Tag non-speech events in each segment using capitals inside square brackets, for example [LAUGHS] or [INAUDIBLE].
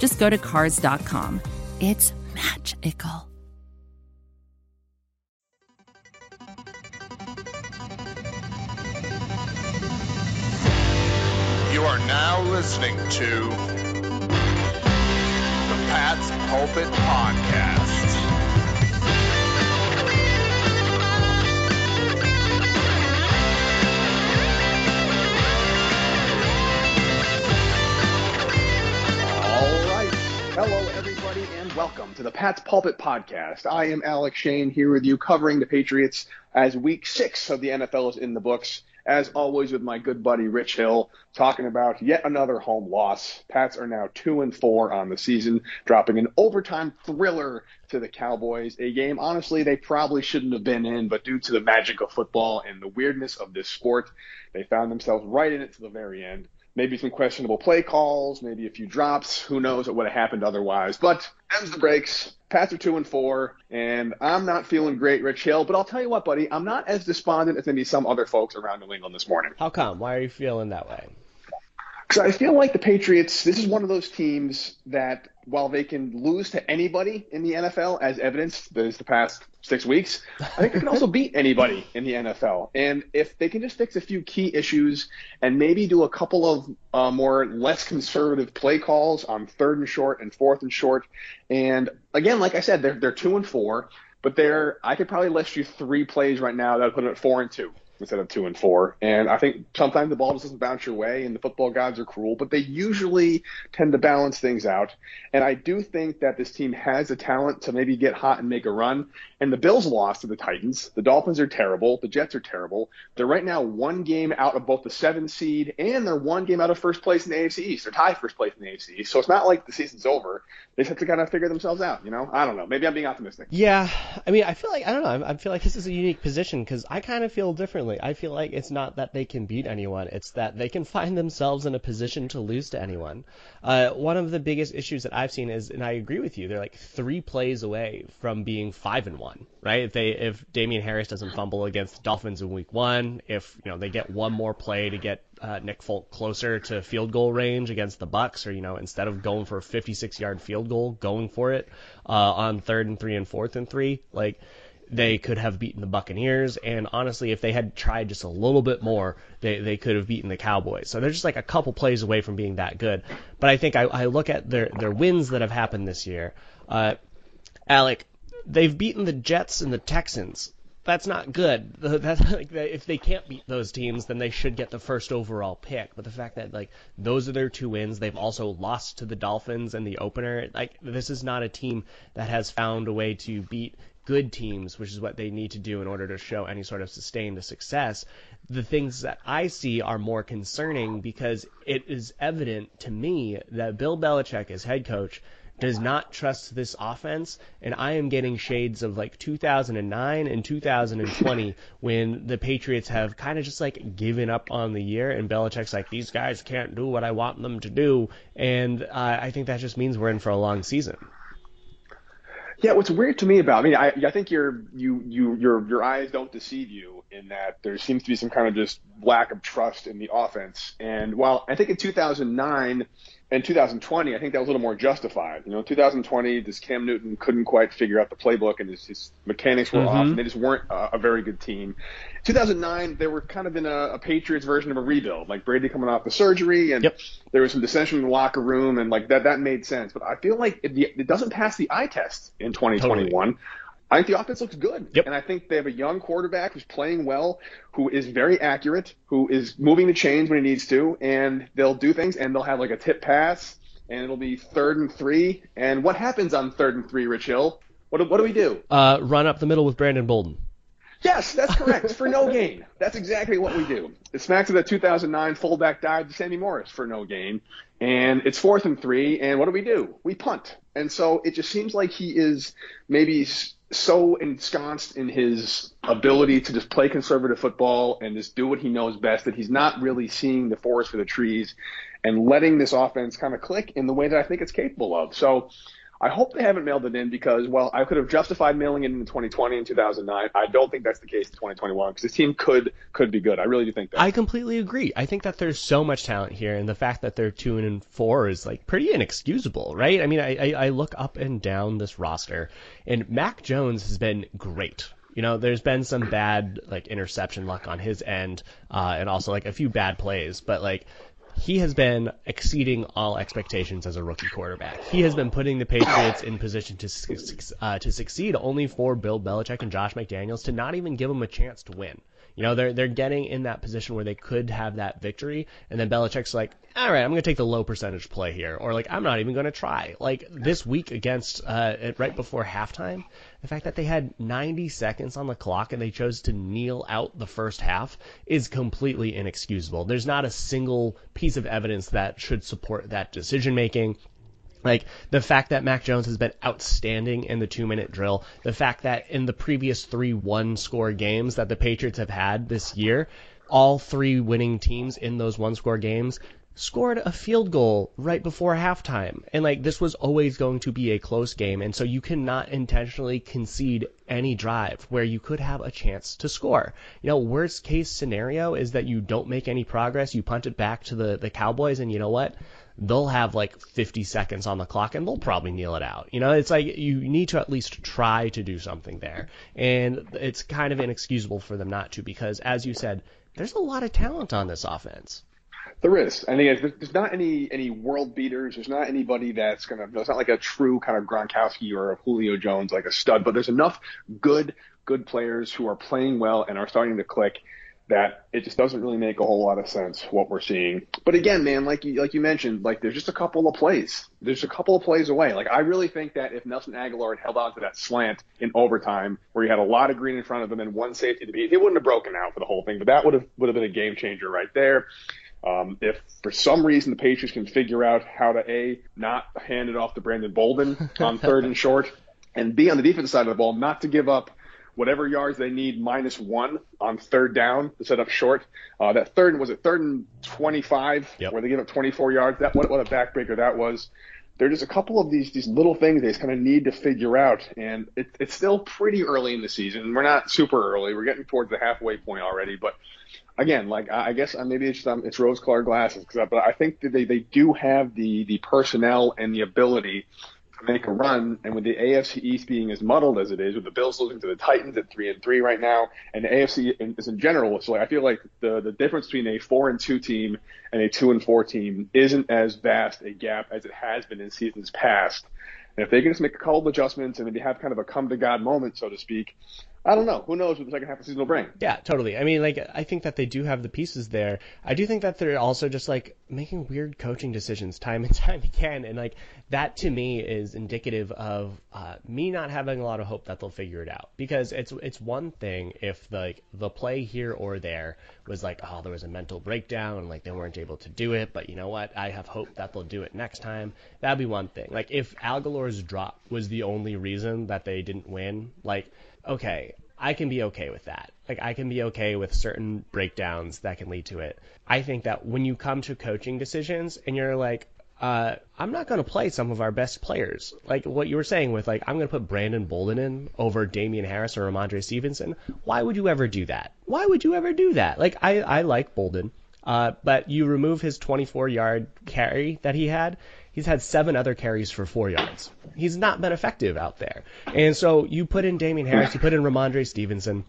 just go to Cars.com. It's magical. You are now listening to the Pat's Pulpit Podcast. Pat's Pulpit Podcast. I am Alec Shane here with you covering the Patriots as week six of the NFL is in the books. As always, with my good buddy Rich Hill, talking about yet another home loss. Pats are now two and four on the season, dropping an overtime thriller to the Cowboys. A game, honestly, they probably shouldn't have been in, but due to the magic of football and the weirdness of this sport, they found themselves right in it to the very end maybe some questionable play calls, maybe a few drops. Who knows what would have happened otherwise? But them's the breaks. Pats are two and four, and I'm not feeling great, Rich Hill. But I'll tell you what, buddy, I'm not as despondent as maybe some other folks around New England this morning. How come? Why are you feeling that way? Because I feel like the Patriots, this is one of those teams that while they can lose to anybody in the NFL, as evidenced is the past six weeks, I think they can also beat anybody in the NFL. And if they can just fix a few key issues and maybe do a couple of uh, more less conservative play calls on third and short and fourth and short, and again, like I said, they're they're two and four, but they're I could probably list you three plays right now that would put them at four and two instead of two and four. And I think sometimes the ball just doesn't bounce your way, and the football gods are cruel, but they usually tend to balance things out. And I do think that this team has the talent to maybe get hot and make a run. And the Bills lost to the Titans. The Dolphins are terrible. The Jets are terrible. They're right now one game out of both the seven seed and they're one game out of first place in the AFC East. They're tied first place in the AFC East. So it's not like the season's over. They just have to kind of figure themselves out. You know, I don't know. Maybe I'm being optimistic. Yeah, I mean, I feel like I don't know. I feel like this is a unique position because I kind of feel differently. I feel like it's not that they can beat anyone; it's that they can [LAUGHS] find themselves in a position to lose to anyone. Uh, one of the biggest issues that I've seen is, and I agree with you, they're like three plays away from being five and one. Right? If they if Damien Harris doesn't fumble against the Dolphins in Week One, if you know they get one more play to get uh, Nick Folk closer to field goal range against the Bucks, or you know instead of going for a 56-yard field goal, going for it uh, on third and three and fourth and three, like they could have beaten the Buccaneers. And honestly, if they had tried just a little bit more, they, they could have beaten the Cowboys. So they're just like a couple plays away from being that good. But I think I, I look at their, their wins that have happened this year. Uh, Alec, they've beaten the Jets and the Texans. That's not good. [LAUGHS] That's like if they can't beat those teams, then they should get the first overall pick. But the fact that like those are their two wins, they've also lost to the Dolphins in the opener. Like this is not a team that has found a way to beat good teams, which is what they need to do in order to show any sort of sustained success. The things that I see are more concerning because it is evident to me that Bill Belichick as head coach does not trust this offense, and I am getting shades of like 2009 and 2020 [LAUGHS] when the Patriots have kind of just like given up on the year, and Belichick's like, these guys can't do what I want them to do, and uh, I think that just means we're in for a long season. Yeah, what's weird to me about I mean, I, I think your you you your your eyes don't deceive you in that there seems to be some kind of just lack of trust in the offense. And while I think in 2009 and 2020, I think that was a little more justified. You know, 2020, this Cam Newton couldn't quite figure out the playbook, and his, his mechanics were mm-hmm. off, and they just weren't a, a very good team. 2009, they were kind of in a, a, Patriots version of a rebuild, like Brady coming off the surgery, and yep. there was some dissension in the locker room, and like that that made sense. But I feel like it, it doesn't pass the eye test in 2021. Totally. I think the offense looks good. Yep. And I think they have a young quarterback who's playing well, who is very accurate, who is moving the chains when he needs to, and they'll do things and they'll have like a tip pass and it'll be third and three. And what happens on third and three, Rich Hill? What, what do we do? Uh, run up the middle with Brandon Bolden. Yes, that's correct. for no gain. That's exactly what we do. It smacks of the 2009 fullback dive to Sammy Morris for no gain. And it's fourth and three. And what do we do? We punt. And so it just seems like he is maybe so ensconced in his ability to just play conservative football and just do what he knows best that he's not really seeing the forest for the trees and letting this offense kind of click in the way that I think it's capable of. So I hope they haven't mailed it in because, well, I could have justified mailing it in 2020 and 2009. I don't think that's the case in 2021 because this team could could be good. I really do think that. I completely agree. I think that there's so much talent here, and the fact that they're two and four is like pretty inexcusable, right? I mean, I, I, I look up and down this roster, and Mac Jones has been great. You know, there's been some bad like interception luck on his end, uh, and also like a few bad plays, but like he has been exceeding all expectations as a rookie quarterback. He has been putting the Patriots in position to uh, to succeed, only for Bill Belichick and Josh McDaniels to not even give them a chance to win. You know, they're they're getting in that position where they could have that victory, and then Belichick's like, all right, I'm going to take the low percentage play here, or like I'm not even going to try. Like this week against uh, right before halftime, the fact that they had 90 seconds on the clock and they chose to kneel out the first half is completely inexcusable. There's not a single piece of evidence that should support that decision making. Like the fact that Mac Jones has been outstanding in the two minute drill, the fact that in the previous three one score games that the Patriots have had this year, all three winning teams in those one score games scored a field goal right before halftime. And like this was always going to be a close game. And so you cannot intentionally concede any drive where you could have a chance to score. You know, worst case scenario is that you don't make any progress, you punt it back to the, the Cowboys, and you know what? They'll have like 50 seconds on the clock and they'll probably kneel it out. You know, it's like you need to at least try to do something there. And it's kind of inexcusable for them not to because, as you said, there's a lot of talent on this offense. There is. I think there's not any any world beaters. There's not anybody that's gonna. It's not like a true kind of Gronkowski or a Julio Jones, like a stud. But there's enough good good players who are playing well and are starting to click that it just doesn't really make a whole lot of sense what we're seeing. But again, man, like you, like you mentioned, like there's just a couple of plays. There's a couple of plays away. Like I really think that if Nelson Agholor had held on to that slant in overtime, where he had a lot of green in front of him and one safety to beat, he wouldn't have broken out for the whole thing. But that would have would have been a game changer right there. Um, if for some reason the Patriots can figure out how to a not hand it off to Brandon Bolden on third and short, and b on the defense side of the ball not to give up whatever yards they need minus one on third down to set up short. Uh, that third was it third and 25 yep. where they gave up 24 yards. That what, what a backbreaker that was. There's just a couple of these these little things they just kind of need to figure out, and it, it's still pretty early in the season. We're not super early. We're getting towards the halfway point already, but again, like I guess uh, maybe it's um, it's rose colored glasses, but I think that they, they do have the the personnel and the ability make a run. And with the AFC East being as muddled as it is, with the Bills losing to the Titans at three and three right now, and the AFC is in general, so I feel like the the difference between a four and two team and a two and four team isn't as vast a gap as it has been in seasons past. And if they can just make a couple adjustments and maybe have kind of a come to God moment, so to speak, I don't know. Who knows what the second half of the season will bring? Yeah, totally. I mean, like, I think that they do have the pieces there. I do think that they're also just like making weird coaching decisions time and [LAUGHS] time again, and like that to me is indicative of uh, me not having a lot of hope that they'll figure it out. Because it's it's one thing if like the play here or there was like, oh, there was a mental breakdown and like they weren't able to do it, but you know what? I have hope that they'll do it next time. That'd be one thing. Like if Agholor's drop was the only reason that they didn't win, like okay, I can be okay with that. Like I can be okay with certain breakdowns that can lead to it. I think that when you come to coaching decisions and you're like, uh, I'm not going to play some of our best players. Like what you were saying with like, I'm going to put Brandon Bolden in over Damien Harris or Rhamondre Stevenson. Why would you ever do that? Why would you ever do that? Like I, I like Bolden, uh, but you remove his 24 yard carry that he had He's had seven other carries for four yards. He's not been effective out there. And so you put in Damien Harris, you put in Rhamondre Stevenson,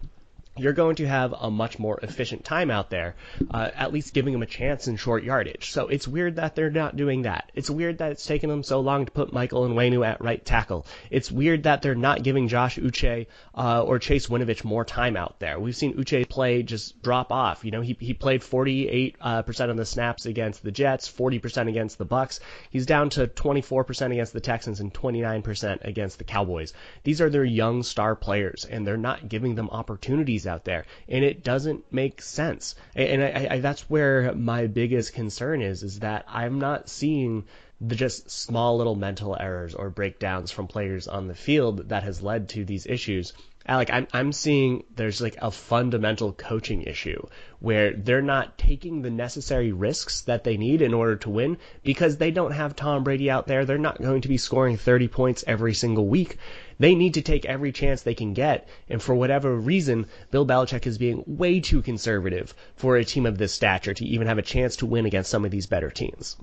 you're going to have a much more efficient time out there, uh, at least giving them a chance in short yardage. So it's weird that they're not doing that. It's weird that it's taken them so long to put Michael Onwenu at right tackle. It's weird that they're not giving Josh Uche uh, or Chase Winovich more time out there. We've seen Uche play just drop off. You know, he, he played 48% uh, of the snaps against the Jets, 40% against the Bucks. He's down to 24% against the Texans and 29% against the Cowboys. These are their young star players, and they're not giving them opportunities out there, and it doesn't make sense. And I, I, that's where my biggest concern is, is that I'm not seeing the just small little mental errors or breakdowns from players on the field that has led to these issues. Like I'm I'm seeing there's like a fundamental coaching issue where they're not taking the necessary risks that they need in order to win because they don't have Tom Brady out there. They're not going to be scoring 30 points every single week. They need to take every chance they can get. And for whatever reason, Bill Belichick is being way too conservative for a team of this stature to even have a chance to win against some of these better teams.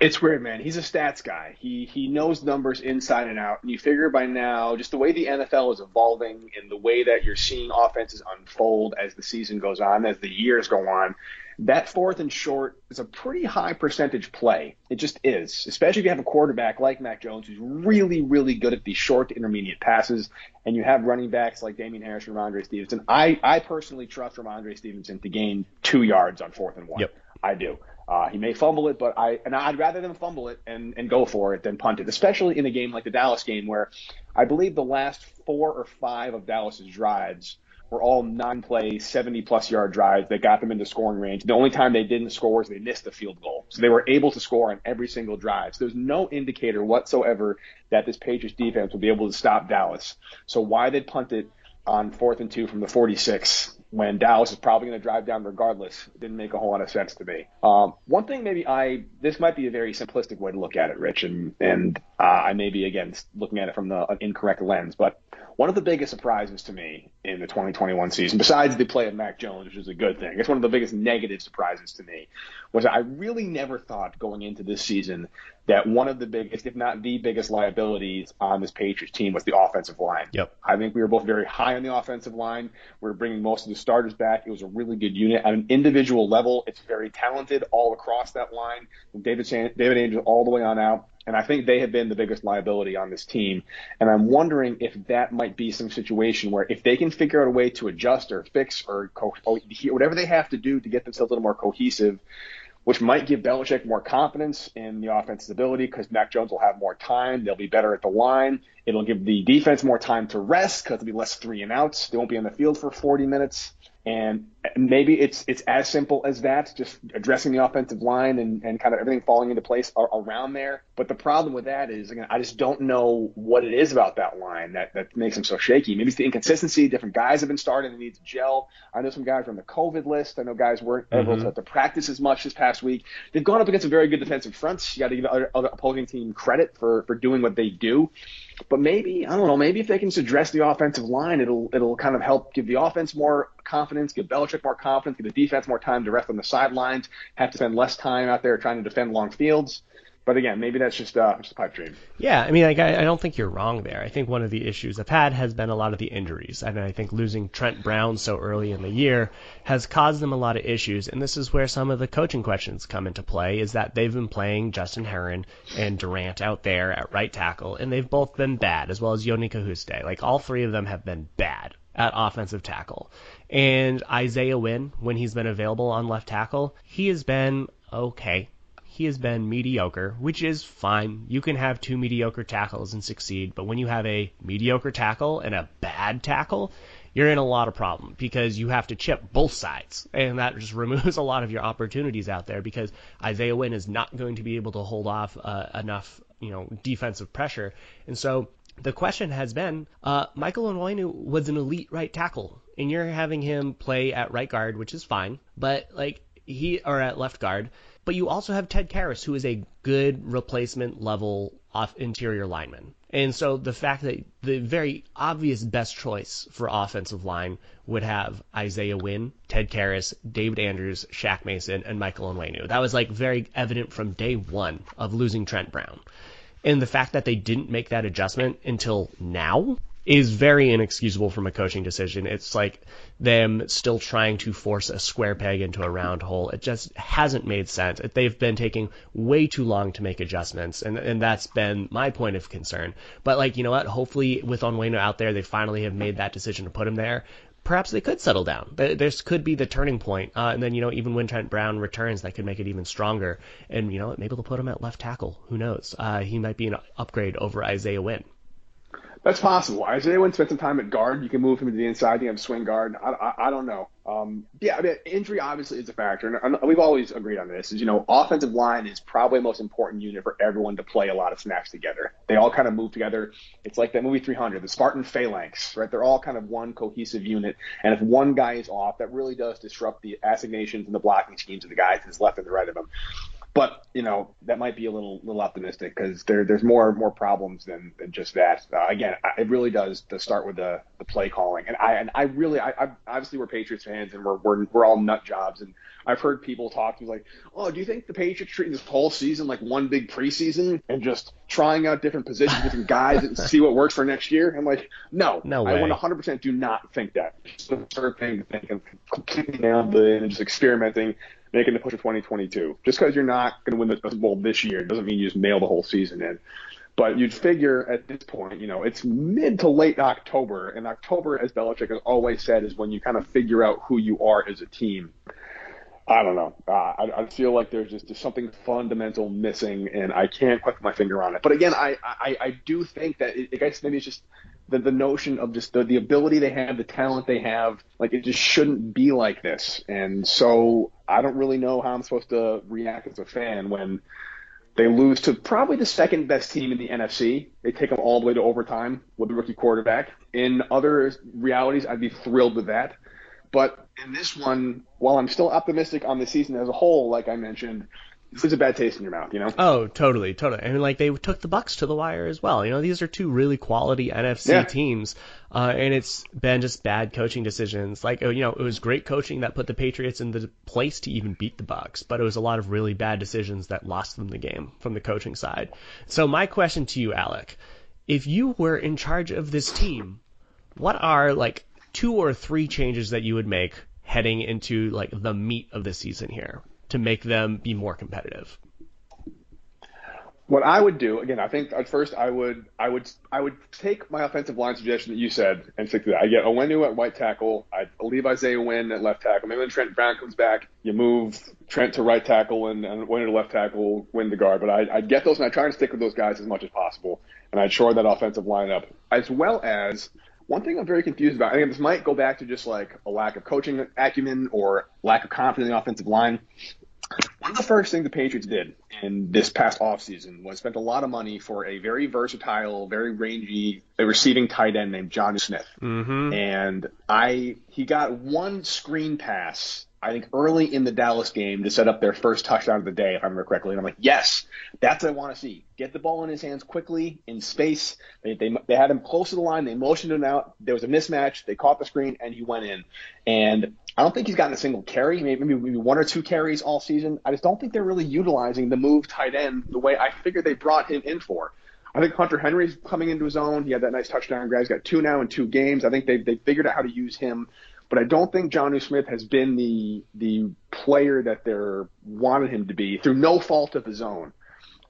It's weird, man. He's a stats guy. He he knows numbers inside and out. And you figure by now, just the way the NFL is evolving and the way that you're seeing offenses unfold as the season goes on, as the years go on, that fourth and short is a pretty high percentage play. It just is, especially if you have a quarterback like Mac Jones who's really, really good at these short to intermediate passes, and you have running backs like Damien Harris and Rhamondre Stevenson. I, I personally trust Rhamondre Stevenson to gain two yards on fourth and one. Yep. I do. Uh, he may fumble it, but I and I'd rather them fumble it and, and go for it than punt it, especially in a game like the Dallas game where I believe the last four or five of Dallas's drives were all non-play 70 plus yard drives that got them into scoring range. The only time they didn't score was they missed the field goal. So they were able to score on every single drive. So there's no indicator whatsoever that this Patriots defense will be able to stop Dallas. So why they punt it on fourth and two from the 46 when Dallas is probably going to drive down regardless didn't make a whole lot of sense to me. Um, one thing maybe I this might be a very simplistic way to look at it, Rich, and and uh, I may be again looking at it from the incorrect lens, but one of the biggest surprises to me in the 2021 season, besides the play of Mac Jones, which is a good thing, it's one of the biggest negative surprises to me, was I really never thought going into this season that one of the biggest, if not the biggest liabilities on this Patriots team was the offensive line. Yep. I think we were both very high on the offensive line. We are bringing most of the starters back. It was a really good unit at an individual level. It's very talented all across that line. From David David Andrews all the way on out. And I think they have been the biggest liability on this team. And I'm wondering if that might be some situation where if they can figure out a way to adjust or fix or co- whatever they have to do to get themselves a little more cohesive, which might give Belichick more confidence in the offense's ability because Mac Jones will have more time. They'll be better at the line. It'll give the defense more time to rest because there'll be less three and outs. They won't be on the field for 40 minutes. And maybe it's it's as simple as that, just addressing the offensive line and, and kind of everything falling into place around there. But the problem with that is, again, I just don't know what it is about that line that, that makes them so shaky. Maybe it's the inconsistency. Different guys have been started and need to gel. I know some guys are on the COVID list. I know guys weren't mm-hmm. able to, to, practice as much this past week. They've gone up against a very good defensive front. You got to give other, other opposing team credit for, for doing what they do. But maybe I don't know. Maybe if they can just address the offensive line, it'll it'll kind of help give the offense more confidence, give Belichick more confidence, give the defense more time to rest on the sidelines, have to spend less time out there trying to defend long fields. But again, maybe that's just, uh, just a pipe dream. Yeah, I mean, like, I, I don't think you're wrong there. I think one of the issues I've had has been a lot of the injuries. And I think losing Trent Brown so early in the year has caused them a lot of issues. And this is where some of the coaching questions come into play is that they've been playing Justin Herron and Durant out there at right tackle, and they've both been bad, as well as Yodny Cajuste. Like, all three of them have been bad at offensive tackle. And Isaiah Wynn, when he's been available on left tackle, he has been okay. He has been mediocre, which is fine. You can have two mediocre tackles and succeed, but when you have a mediocre tackle and a bad tackle, you're in a lot of problem because you have to chip both sides, and that just [LAUGHS] removes a lot of your opportunities out there because Isaiah Wynn is not going to be able to hold off uh, enough, you know, defensive pressure, and so the question has been, uh, Michael Onwenu was an elite right tackle, and you're having him play at right guard, which is fine, but like he or at left guard but you also have Ted Karras, who is a good replacement level off interior lineman. And so the fact that the very obvious best choice for offensive line would have Isaiah Wynn, Ted Karras, David Andrews, Shaq Mason, and Michael Onwenu. That was like very evident from day one of losing Trent Brown. And the fact that they didn't make that adjustment until now is very inexcusable from a coaching decision. It's like them still trying to force a square peg into a round hole. It just hasn't made sense. They've been taking way too long to make adjustments, and and that's been my point of concern. But like you know what? Hopefully with Onwenu out there, they finally have made that decision to put him there perhaps they could settle down. This could be the turning point. Uh, and then, you know, even when Trent Brown returns, that could make it even stronger. And, you know, maybe they'll put him at left tackle. Who knows? Uh, he might be an upgrade over Isaiah Wynn. That's possible. Isaiah Wynn spent some time at guard. You can move him to the inside. You have swing guard. I, I, I don't know. Um, yeah, I mean, injury obviously is a factor, and we've always agreed on this. Is you know, offensive line is probably the most important unit for everyone to play a lot of snaps together. They all kind of move together. It's like that movie 300, the Spartan phalanx, right? They're all kind of one cohesive unit, and if one guy is off, that really does disrupt the assignations and the blocking schemes of the guys that's left and the right of them. But you know that might be a little little optimistic because there there's more more problems than, than just that. Uh, again, I, it really does to start with the, the play calling, and I and I really I, I obviously we're Patriots fans and we're we're we're all nut jobs, and I've heard people talk to me like, oh, do you think the Patriots treating this whole season like one big preseason and just trying out different positions, different guys, and see what works for next year? I'm like, no, no way. I 100% do not think that. Sort of thing to think of completely and just experimenting making the push for 2022. Just because you're not going to win the Super Bowl this year doesn't mean you just nail the whole season in. But you'd figure at this point, you know, it's mid to late October, and October, as Belichick has always said, is when you kind of figure out who you are as a team. I don't know. Uh, I, I feel like there's just there's something fundamental missing, and I can't quite put my finger on it. But again, I I, I do think that it, I guess maybe it's just the, the notion of just the, the ability they have, the talent they have, like it just shouldn't be like this. And so I don't really know how I'm supposed to react as a fan when they lose to probably the second best team in the NFC. They take them all the way to overtime with the rookie quarterback. In other realities, I'd be thrilled with that. But in this one, while I'm still optimistic on the season as a whole, like I mentioned, is a bad taste in your mouth, you know? Oh, totally, totally. I mean, like they took the Bucks to the wire as well. You know, these are two really quality NFC yeah. teams, uh, and it's been just bad coaching decisions. Like, you know, it was great coaching that put the Patriots in the place to even beat the Bucks, but it was a lot of really bad decisions that lost them the game from the coaching side. So my question to you, Alec, if you were in charge of this team, what are like two or three changes that you would make heading into like the meat of the season here? To make them be more competitive? What I would do again, I think at first I would I would I would take my offensive line suggestion that you said and stick to that. I get Onwenu at right tackle. I leave Isaiah Wynn at left tackle. Maybe when Trent Brown comes back, you move Trent to right tackle and, and Wynn to left tackle, Wynn to guard. But I, I'd get those and I try and stick with those guys as much as possible. And I'd shore that offensive line up as well as one thing I'm very confused about. I mean, this might go back to just like a lack of coaching acumen or lack of confidence in the offensive line. One of the first things the Patriots did in this past offseason was spent a lot of money for a very versatile, very rangy receiving tight end named Jonnu Smith. Mm-hmm. And I he got one screen pass I think early in the Dallas game to set up their first touchdown of the day, if I remember correctly. And I'm like, yes, that's what I want to see. Get the ball in his hands quickly in space. They, they, they had him close to the line. They motioned him out. There was a mismatch. They caught the screen and he went in. And I don't think he's gotten a single carry, maybe, maybe one or two carries all season. I just don't think they're really utilizing the move tight end the way I figured they brought him in for. I think Hunter Henry's coming into his own. He had that nice touchdown grab. He's got two now in two games. I think they they figured out how to use him but I don't think Jonnu Smith has been the the player that they're wanted him to be through no fault of his own.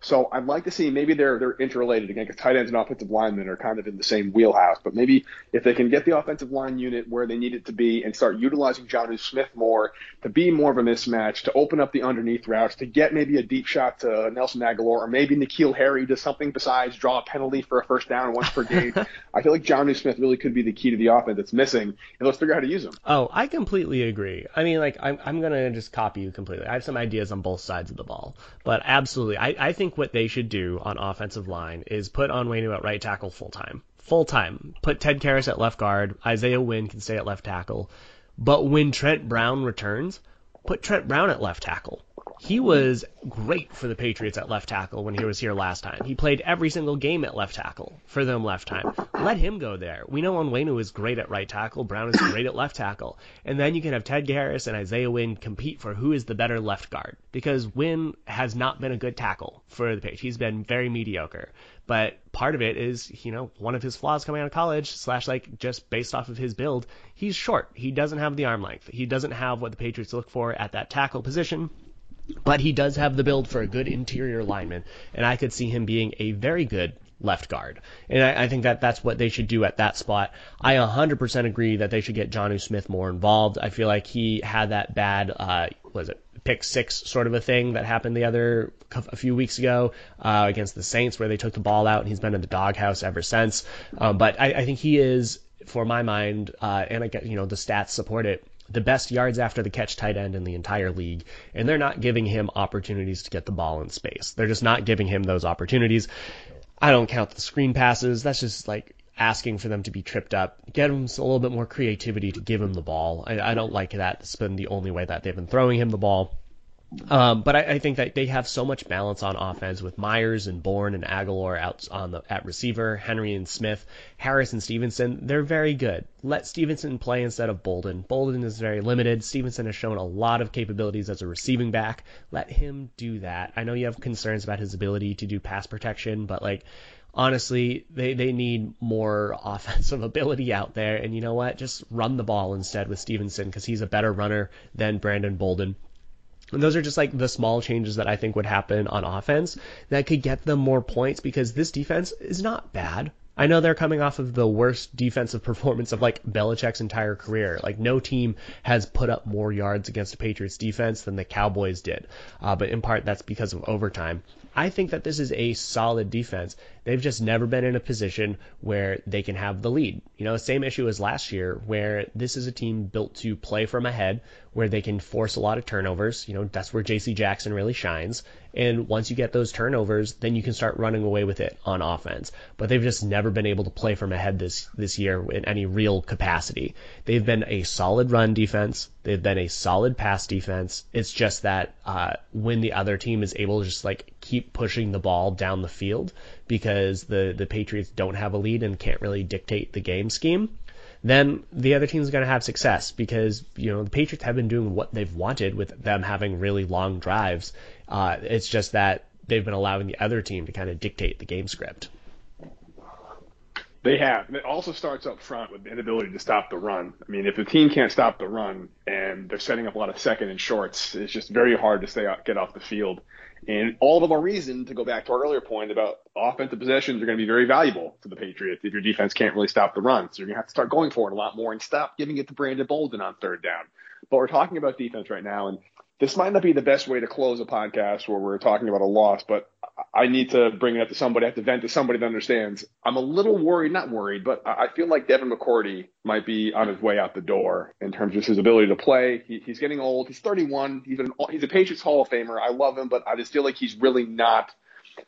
So I'd like to see maybe they're they're interrelated again because tight ends and offensive linemen are kind of in the same wheelhouse. But maybe if they can get the offensive line unit where they need it to be and start utilizing Jonnu Smith more to be more of a mismatch, to open up the underneath routes, to get maybe a deep shot to Nelson Agholor or maybe N'Keal Harry does something besides draw a penalty for a first down once per game. [LAUGHS] I feel like Jonnu Smith really could be the key to the offense that's missing, and let's figure out how to use him. Oh, I completely agree. I mean, like I'm I'm gonna just copy you completely. I have some ideas on both sides of the ball, but absolutely, I I think what they should do on offensive line is put Onwenu at right tackle full time. Full time. Put Ted Karras at left guard. Isaiah Wynn can stay at left tackle. But when Trent Brown returns, put Trent Brown at left tackle. He was great for the Patriots at left tackle when he was here last time. He played every single game at left tackle for them left time. Let him go there. We know Onwenu is great at right tackle. Brown is great at left tackle. And then you can have Ted Karras and Isaiah Wynn compete for who is the better left guard. Because Wynn has not been a good tackle for the Patriots. He's been very mediocre. But part of it is, you know, one of his flaws coming out of college, slash like just based off of his build, he's short. He doesn't have the arm length. He doesn't have what the Patriots look for at that tackle position. But he does have the build for a good interior lineman, and I could see him being a very good left guard. And I, I, think that that's what they should do at that spot. I 100% agree that they should get Jonnu Smith more involved. I feel like he had that bad, uh, was it pick six sort of a thing that happened the other a few weeks ago uh, against the Saints where they took the ball out and he's been in the doghouse ever since. Um, but I, I think he is, for my mind, uh, and I get you know the stats support it the best yards after the catch tight end in the entire league, and they're not giving him opportunities to get the ball in space. They're just not giving him those opportunities. I don't count the screen passes. That's just like asking for them to be tripped up. Get him a little bit more creativity to give him the ball. I, I don't like that. It's been the only way that they've been throwing him the ball. Um, but I, I, think that they have so much balance on offense with Meyers and Bourne and Agholor out on the at receiver, Henry and Smith, Harris and Stevenson. They're very good. Let Stevenson play instead of Bolden. Bolden is very limited. Stevenson has shown a lot of capabilities as a receiving back. Let him do that. I know you have concerns about his ability to do pass protection, but like honestly, they, they need more [LAUGHS] offensive ability out there. And you know what? Just run the ball instead with Stevenson because he's a better runner than Brandon Bolden. And those are just like the small changes that I think would happen on offense that could get them more points because this defense is not bad. I know they're coming off of the worst defensive [LAUGHS] performance of like Belichick's entire career. Like no team has put up more yards against the Patriots defense than the Cowboys did. Uh, but in part that's because of overtime. I think that this is a solid defense. They've just never been in a position where they can have the lead. You know, same issue as last year, where this is a team built to play from ahead, where they can force a lot of turnovers. You know, that's where J.C. Jackson really shines. And once you get those turnovers, then you can start running away with it on offense. But they've just never been able to play from ahead this this year in any real capacity. They've been a solid run defense. They've been a solid pass defense. It's just that uh, when the other team is able to just like keep pushing the ball down the field because the the Patriots don't have a lead and can't really dictate the game scheme then the other team's going to have success because you know the Patriots have been doing what they've wanted with them having really long drives. Uh, it's just that they've been allowing the other team to kind of dictate the game script. They have. it also starts up front with the inability to stop the run. I mean, if the team can't stop the run and they're setting up a lot of second and shorts, it's just very hard to stay out, get off the field. And all the more reason to go back to our earlier point about offensive possessions are going to be very valuable to the Patriots if your defense can't really stop the run. So you're going to have to start going for it a lot more and stop giving it to Brandon Bolden on third down. But we're talking about defense right now, and this might not be the best way to close a podcast where we're talking about a loss, but I need to bring it up to somebody. I have to vent to somebody that understands. I'm a little worried, not worried, but I feel like Devin McCourty might be on his way out the door in terms of his ability to play. He, he's getting old. He's 31. He's, an, he's a Patriots Hall of Famer. I love him, but I just feel like he's really not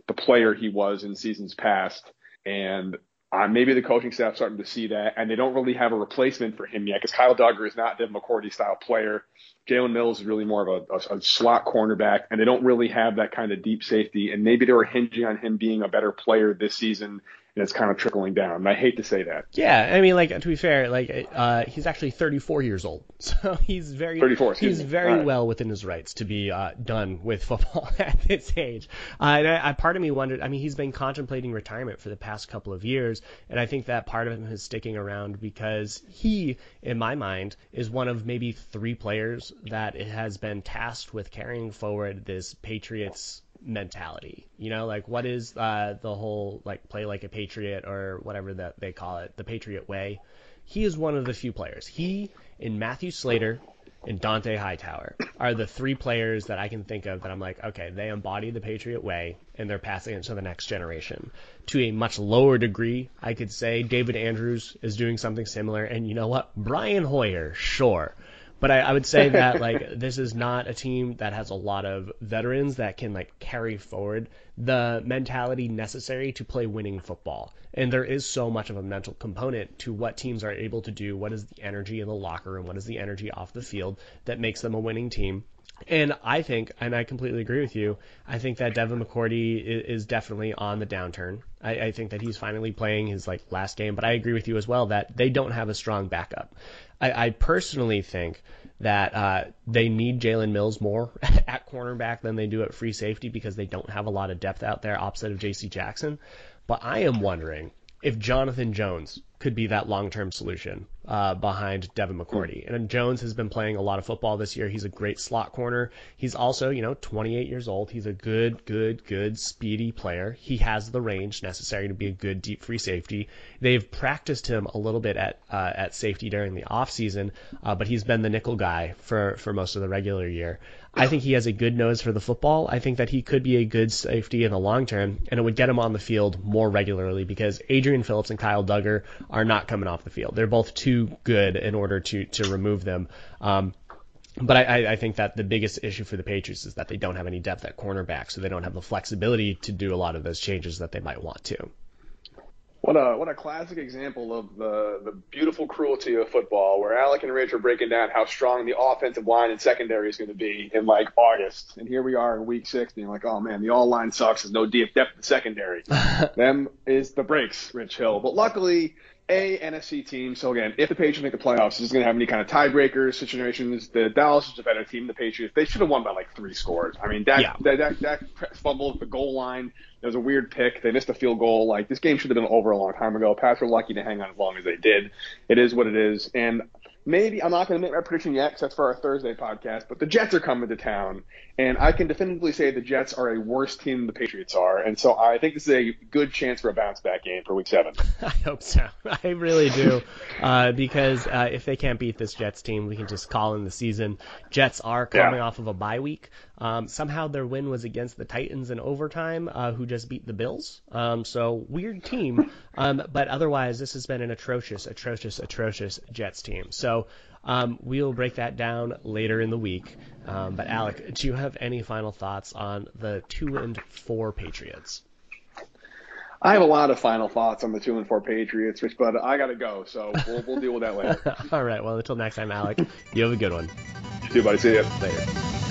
the player he was in seasons past. And uh, maybe the coaching staff starting to see that, and they don't really have a replacement for him yet because Kyle Dugger is not Devin McCourty style player. Jalen Mills is really more of a, a, a, slot cornerback, and they don't really have that kind of deep safety. And maybe they were hinging on him being a better player this season and it's kind of trickling down. And I hate to say that. Yeah, I mean, like to be fair, like uh, he's actually 34 years old, [LAUGHS] so he's very 34. He's me. very right. well within his rights to be uh, done with football [LAUGHS] at this age. Uh, and I, I, part of me wondered. I mean, he's been contemplating retirement for the past couple of years, and I think that part of him is sticking around because he, in my mind, is one of maybe three players that has been tasked with carrying forward this Patriots mentality. You know, like what is uh, the whole like play like a patriot or whatever that they call it, the Patriot way. He is one of the few players. He and Matthew Slater and Dont'a Hightower are the three players that I can think of that I'm like, okay, they embody the Patriot way and they're passing it to the next generation. To a much lower degree, I could say David Andrews is doing something similar, and you know what? Brian Hoyer, sure. But I, I would say that [LAUGHS] like this is not a team that has a lot of veterans that can like carry forward the mentality necessary to play winning football. And there is so much of a mental component to what teams are able to do, what is the energy in the locker room, what is the energy off the field that makes them a winning team. And I think, and I completely agree with you, I think that Devin McCourty is, definitely on the downturn. I, I, think that he's finally playing his like last game, but I agree with you as well that they don't have a strong backup. I, I personally think that uh, they need Jalen Mills more [LAUGHS] at cornerback than they do at free safety because they don't have a lot of depth out there opposite of J.C. Jackson. But I am wondering if Jonathan Jones could be that long-term solution uh, behind Devin McCourty. And Jones has been playing a lot of football this year. He's a great slot corner. He's also, you know, 28 years old. He's a good, good, good, speedy player. He has the range necessary to be a good deep free safety. They've practiced him a little bit at uh, at safety during the off season, uh, but he's been the nickel guy for for most of the regular year. I think he has a good nose for the football. I think that he could be a good safety in the long term, and it would get him on the field more regularly because Adrian Phillips and Kyle Dugger are not coming off the field. They're both too good in order to to remove them. Um, but I, I think that the biggest issue for the Patriots is that they don't have any depth at cornerback, so they don't have the flexibility to do a lot of those changes that they might want to. What a what a classic example of the the beautiful cruelty of football, where Alec and Rich are breaking down how strong the offensive line and secondary is going to be in like August, and here we are in week six, being like, oh man, the all line sucks. There's no depth in the secondary. [LAUGHS] Them is the breaks, Rich Hill. But luckily, a NFC team. So again, if the Patriots make the playoffs, is going to have any kind of tiebreakers situations. The Dallas is a better team. The Patriots they should have won by like three scores. I mean, Dak, yeah. Dak, Dak, Dak fumbled at the goal line. There was a weird pick. They missed a field goal. Like this game should have been over a long time ago. Pats were lucky to hang on as long as they did. It is what it is. And maybe I'm not going to make my prediction yet because that's for our Thursday podcast. But the Jets are coming to town, and I can definitively say the Jets are a worse team than the Patriots are, and so I think this is a good chance for a bounce back game for Week Seven. [LAUGHS] I hope so. I really do, uh, because uh, if they can't beat this Jets team, we can just call in the season. Jets are coming yeah. off of a bye week. Um, somehow their win was against the Titans in overtime, uh, who just beat the Bills. Um, so weird team, [LAUGHS] um, but otherwise this has been an atrocious, atrocious, atrocious Jets team. So um, we'll break that down later in the week. Um, but Alec, do you have any final thoughts on the two and four Patriots? I have a lot of final thoughts on the two and four Patriots, which, but I got to go, so we'll, we'll deal with that later. [LAUGHS] All right. Well, until next time, Alec, you have a good one. You too, buddy. See you later.